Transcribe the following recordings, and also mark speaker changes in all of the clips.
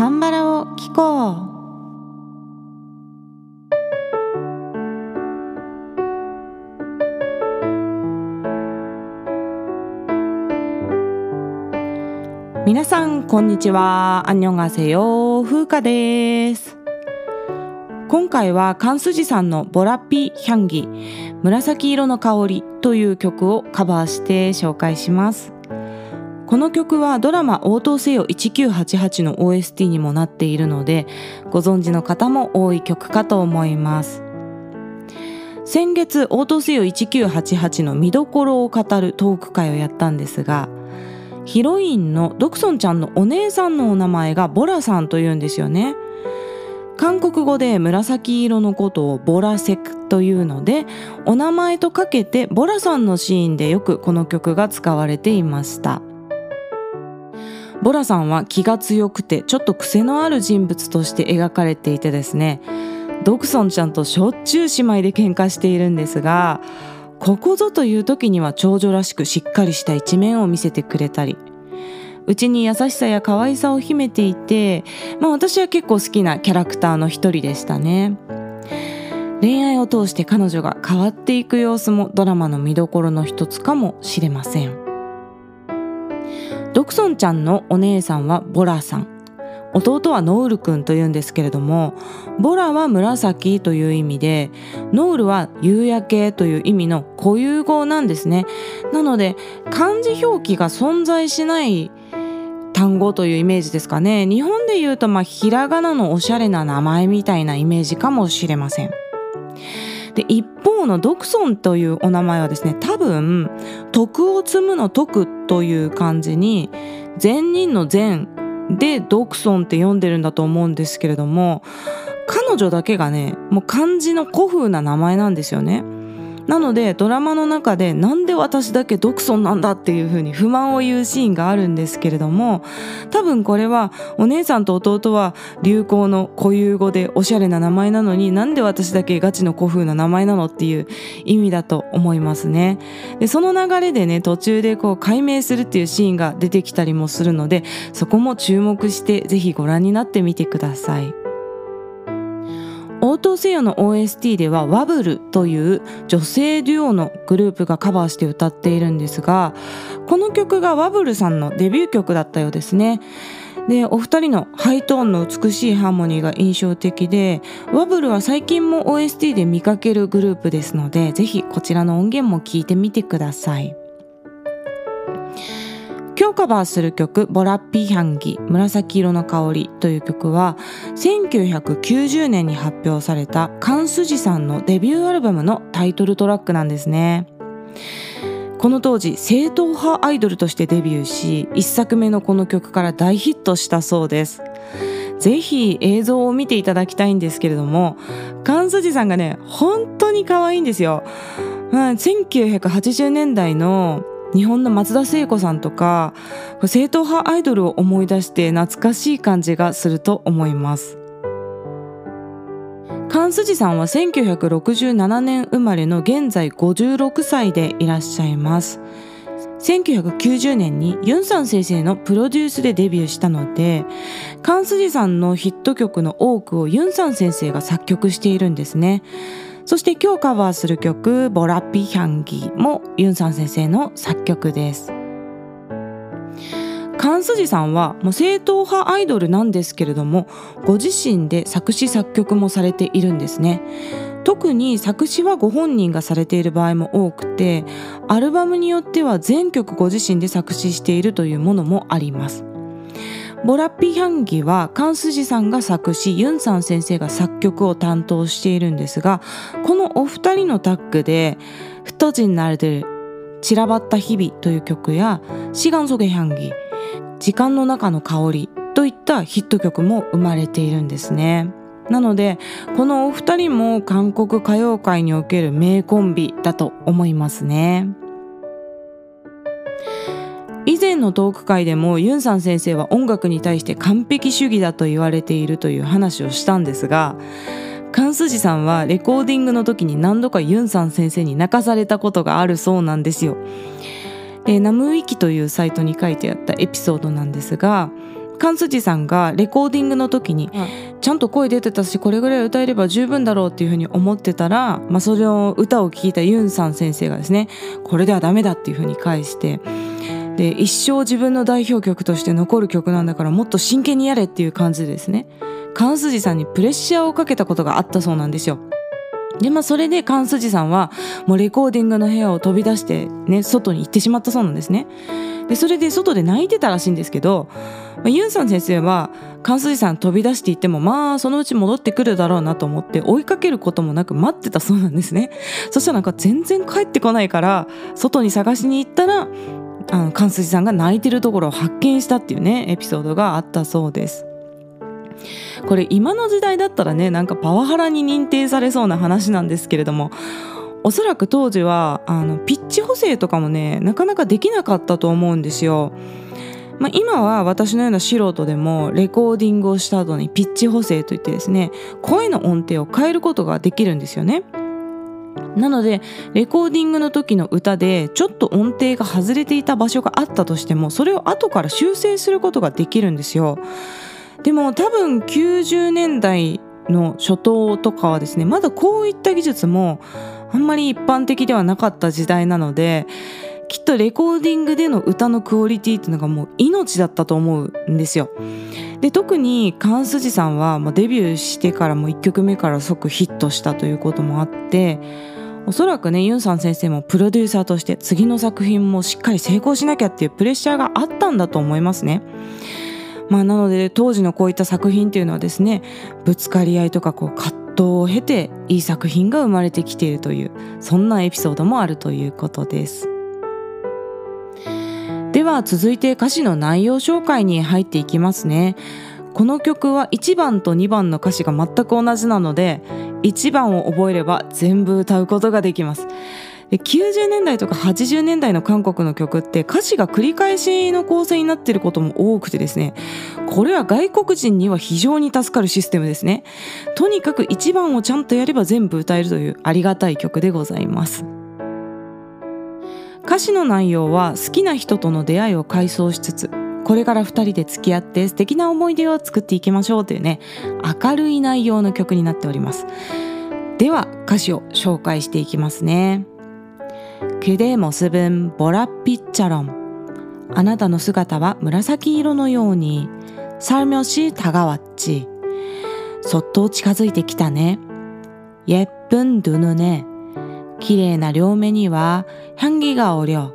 Speaker 1: カンバラを聞こう。皆さんこんにちは。アンニョンガセヨ風花です。今回はカンスジさんのボラピヒャンギ紫色の香りという曲をカバーして紹介します。この曲はドラマ応答せよ1988の OST にもなっているのでご存知の方も多い曲かと思います。先月応答せよ1988の見どころを語るトーク会をやったんですがヒロインのドクソンちゃんのお姉さんのお名前がボラさんというんですよね。韓国語で紫色のことをボラセクというのでお名前とかけてボラさんのシーンでよくこの曲が使われていました。ボラさんは気が強くてちょっと癖のある人物として描かれていてですねドクソンちゃんとしょっちゅう姉妹で喧嘩しているんですがここぞという時には長女らしくしっかりした一面を見せてくれたりうちに優しさや可愛さを秘めていて、まあ、私は結構好きなキャラクターの一人でしたね。恋愛を通して彼女が変わっていく様子もドラマの見どころの一つかもしれません。ドクソンちゃんのお姉さんはボラさん。弟はノウルくんというんですけれどもボラは紫という意味でノウルは夕焼けという意味の固有語なんですね。なので漢字表記が存在しない単語というイメージですかね。日本で言うとまあひらがなのおしゃれな名前みたいなイメージかもしれません。で一方のドクソンというお名前はですね多分徳を積むの徳という漢字に善人の善でドクソンって読んでるんだと思うんですけれども彼女だけがねもう漢字の古風な名前なんですよね。なのでドラマの中でなんで私だけドクソンなんだっていう風に不満を言うシーンがあるんですけれども多分これはお姉さんと弟は流行の固有語でおしゃれな名前なのになんで私だけガチの古風な名前なのっていう意味だと思いますね。でその流れでね途中でこう解明するっていうシーンが出てきたりもするのでそこも注目してぜひご覧になってみてください。応答せよの OST ではワブルという女性デュオのグループがカバーして歌っているんですがこの曲がワブルさんのデビュー曲だったようですね。でお二人のハイトーンの美しいハーモニーが印象的でワブルは最近も OST で見かけるグループですのでぜひこちらの音源も聴いてみてください。今日カバーする曲「ボラッピーヒャンギ紫色の香り」という曲は1990年に発表されたカンスジさんのデビューアルバムのタイトルトラックなんですね。この当時正統派アイドルとしてデビューし1作目のこの曲から大ヒットしたそうです。ぜひ映像を見ていただきたいんですけれどもカンスジさんがね本当に可愛いんですよ、まあ、1980年代の日本の松田聖子さんとか正統派アイドルを思い出して懐かしい感じがすると思います。カンスジさんは1967年生まれの現在56歳でいらっしゃいます。1990年にユンさん先生のプロデュースでデビューしたのでカンスジさんのヒット曲の多くをユンさん先生が作曲しているんですね。そして今日カバーする曲「ボラピヒャンギ」もユンさん先生の作曲です。カンスジさんはもう正統派アイドルなんですけれどもご自身で作詞作曲もされているんですね。特に作詞はご本人がされている場合も多くてアルバムによっては全曲ご自身で作詞しているというものもあります。ボラッピヒャンギはカンスジさんが作詞ユンさん先生が作曲を担当しているんですがこのお二人のタッグで「太字になるで散らばった日々」という曲や「シガンソゲヒャンギ」「時間の中の香り」といったヒット曲も生まれているんですね。なのでこのお二人も韓国歌謡界における名コンビだと思いますね。以前のトーク会でもユンさん先生は音楽に対して完璧主義だと言われているという話をしたんですがカンスジさんはレコーディングの時に何度かユンさん先生に泣かされたことがあるそうなんですよ。でナムウィキというサイトに書いてあったエピソードなんですがカンスジさんがレコーディングの時に、ちゃんと声出てたしこれぐらい歌えれば十分だろうっていうふうに思ってたら、まあ、それを歌を聴いたユンさん先生がですねこれではダメだっていうふうに返してで一生自分の代表曲として残る曲なんだからもっと真剣にやれっていう感じですねカンスジさんにプレッシャーをかけたことがあったそうなんですよ。でまあそれでカンスジさんはもうレコーディングの部屋を飛び出してね外に行ってしまったそうなんですね。でそれで外で泣いてたらしいんですけど、まあ、ユンさん先生は関水さん飛び出していってもまあそのうち戻ってくるだろうなと思って追いかけることもなく待ってたそうなんですねそしたらなんか全然帰ってこないから外に探しに行ったらあの関水さんが泣いてるところを発見したっていうねエピソードがあったそうですこれ今の時代だったらねなんかパワハラに認定されそうな話なんですけれどもおそらく当時はあのピッチ補正とかもねなかなかできなかったと思うんですよ。まあ、今は私のような素人でもレコーディングをした後にピッチ補正といってですね声の音程を変えることができるんですよね。なのでレコーディングの時の歌でちょっと音程が外れていた場所があったとしてもそれを後から修正することができるんですよ。でも多分90年代の初頭とかはですねまだこういった技術もあんまり一般的ではなかった時代なのできっとレコーディングでの歌のクオリティっていうのがもう命だったと思うんですよ。で特にカン・スジさんはもうデビューしてからも1曲目から即ヒットしたということもあっておそらくねユンさん先生もプロデューサーとして次の作品もしっかり成功しなきゃっていうプレッシャーがあったんだと思いますね。まあなので当時のこういった作品っていうのはですねぶつかり合いとかこう葛藤を経ていい作品が生まれてきているというそんなエピソードもあるということですでは続いて歌詞の内容紹介に入っていきますねこの曲は1番と2番の歌詞が全く同じなので1番を覚えれば全部歌うことができます。90年代とか80年代の韓国の曲って歌詞が繰り返しの構成になっていることも多くてですねこれは外国人には非常に助かるシステムですね。とにかく1番をちゃんとやれば全部歌えるというありがたい曲でございます。歌詞の内容は好きな人との出会いを回想しつつこれから2人で付き合って素敵な思い出を作っていきましょうというね明るい内容の曲になっておりますでは歌詞を紹介していきますね그대모습은보랏빛처럼あなたの姿は紫色のように살며시다가왔지そっと近づいてきたね예쁜두눈에綺麗な両目には향기가어려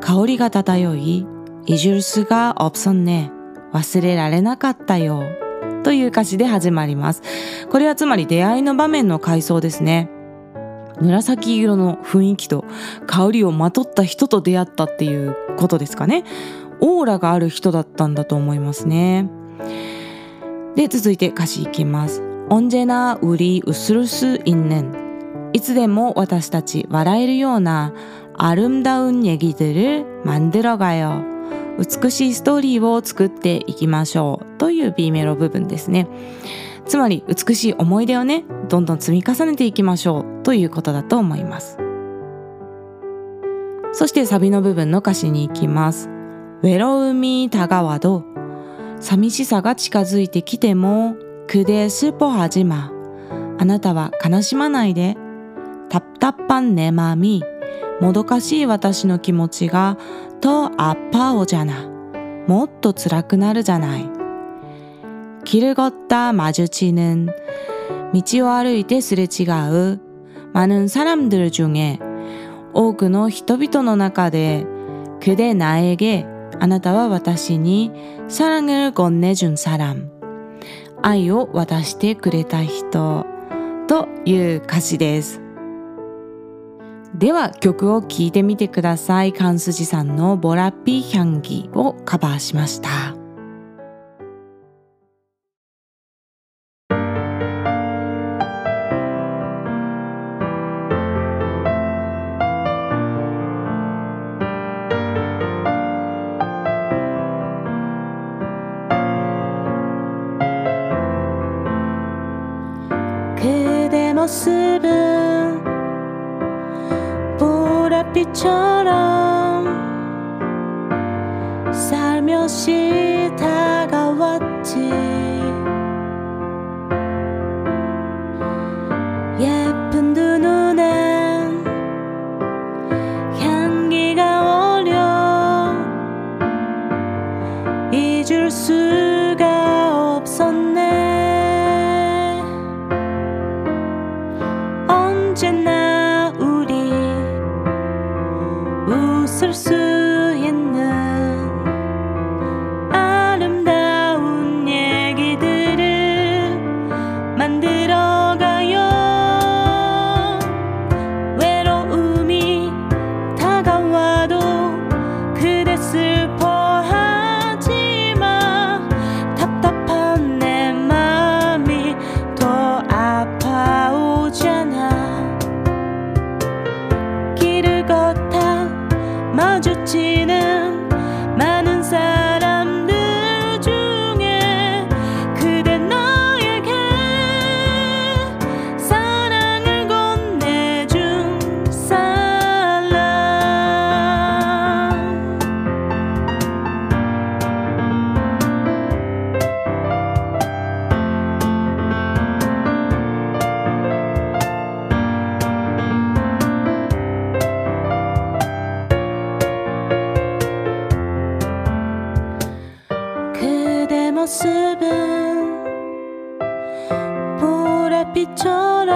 Speaker 1: 香りが漂い 잊을수가없었네忘れられなかったよという歌詞で始まりますこれはつまり出会いの場面の回想ですね紫色の雰囲気と香りをまとった人と出会ったっていうことですかねオーラがある人だったんだと思いますねで続いて歌詞いきます언제나우리웃을수있는いつでも私たち笑えるような아름다운얘기들을만들어가요 美しいストーリーを作っていきましょうという B メロ部分ですね。つまり美しい思い出をね、どんどん積み重ねていきましょうということだと思います。そしてサビの部分の歌詞に行きます。ウェロウミタガワド寂しさが近づいてきても、クデスポハジマあなたは悲しまないで、タッタッパンネマミもどかしい私の気持ちがと아파오잖아もっと辛くなるじゃない길을걷다마주치는道を歩いてすれ違う많은사람들중에多くの人々の中で그대나에게あなたは私に사랑을건네준사람愛を渡してくれた人という歌詞です。 では曲を聴いてみてください。カンスジさんのボラピーヒャンギをカバーしました。 달빛처럼 살며시 다가왔지. 웃을 수 있는 마주치는 모습은 보랏빛처럼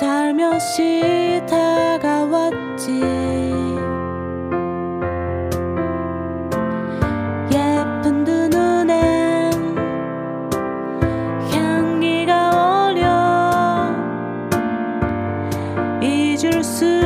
Speaker 1: 살며시 다가왔지. 예쁜 두 눈엔 향기가 어려 잊을 수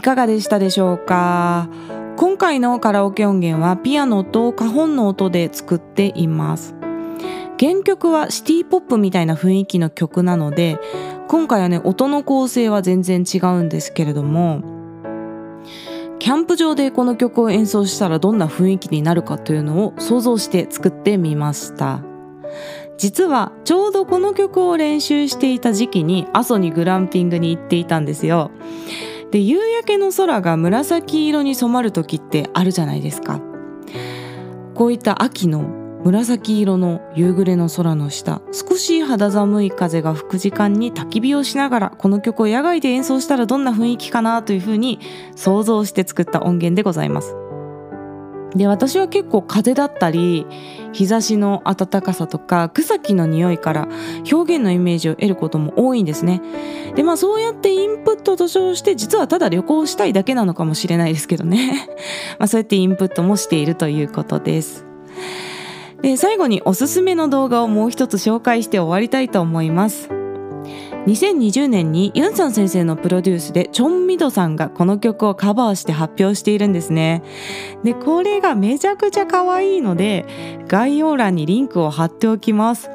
Speaker 1: い、かがでしたでしょうか？今回のカラオケ音源はピアノとカホンの音で作っています。原曲はシティポップみたいな雰囲気の曲なので、今回はね、音の構成は全然違うんですけれども、キャンプ場でこの曲を演奏したらどんな雰囲気になるかというのを想像して作ってみました。実はちょうどこの曲を練習していた時期に阿蘇にグランピングに行っていたんですよ。で夕焼けの空が紫色に染まる時ってあるじゃないですか。こういった秋の紫色の夕暮れの空の下少し肌寒い風が吹く時間に焚き火をしながらこの曲を野外で演奏したらどんな雰囲気かなというふうに想像して作った音源でございます。で私は結構風だったり日差しの暖かさとか草木の匂いから表現のイメージを得ることも多いんですね。でまあそうやってインプットと称して実はただ旅行したいだけなのかもしれないですけどね。まあそうやってインプットもしているということです。で最後におすすめの動画をもう一つ紹介して終わりたいと思います。2020年にユンさん先生のプロデュースでチョンミドさんがこの曲をカバーして発表しているんですね。でこれがめちゃくちゃ可愛いので概要欄にリンクを貼っておきます。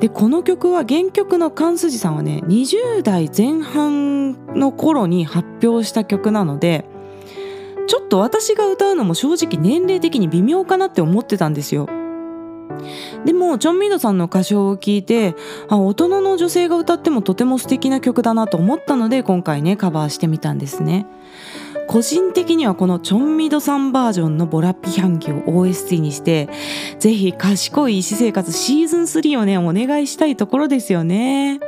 Speaker 1: でこの曲は原曲のカンスジさんはね20代前半の頃に発表した曲なのでちょっと私が歌うのも正直年齢的に微妙かなって思ってたんですよ。でもチョンミドさんの歌唱を聞いてあ大人の女性が歌ってもとても素敵な曲だなと思ったので今回ねカバーしてみたんですね。個人的にはこのチョンミドさんバージョンのボラピヒャンギを OST にしてぜひ賢い医師生活シーズン3をねお願いしたいところですよね。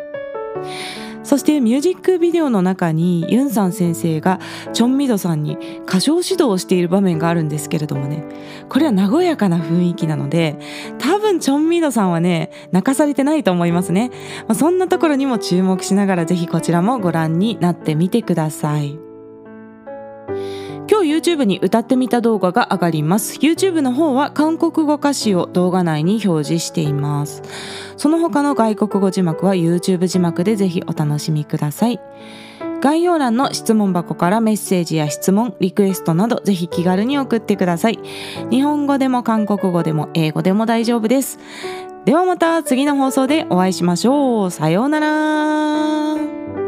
Speaker 1: そしてミュージックビデオの中にユンさん先生がチョンミドさんに歌唱指導をしている場面があるんですけれどもね。これは和やかな雰囲気なので多分チョンミドさんはね泣かされてないと思いますね、まあ、そんなところにも注目しながらぜひこちらもご覧になってみてください。今日 YouTube に歌ってみた動画が上がります YouTube の方は韓国語歌詞を動画内に表示していますその他の外国語字幕は YouTube 字幕でぜひお楽しみください概要欄の質問箱からメッセージや質問、リクエストなどぜひ気軽に送ってください。日本語でも韓国語でも英語でも大丈夫です。ではまた次の放送でお会いしましょう。さようなら。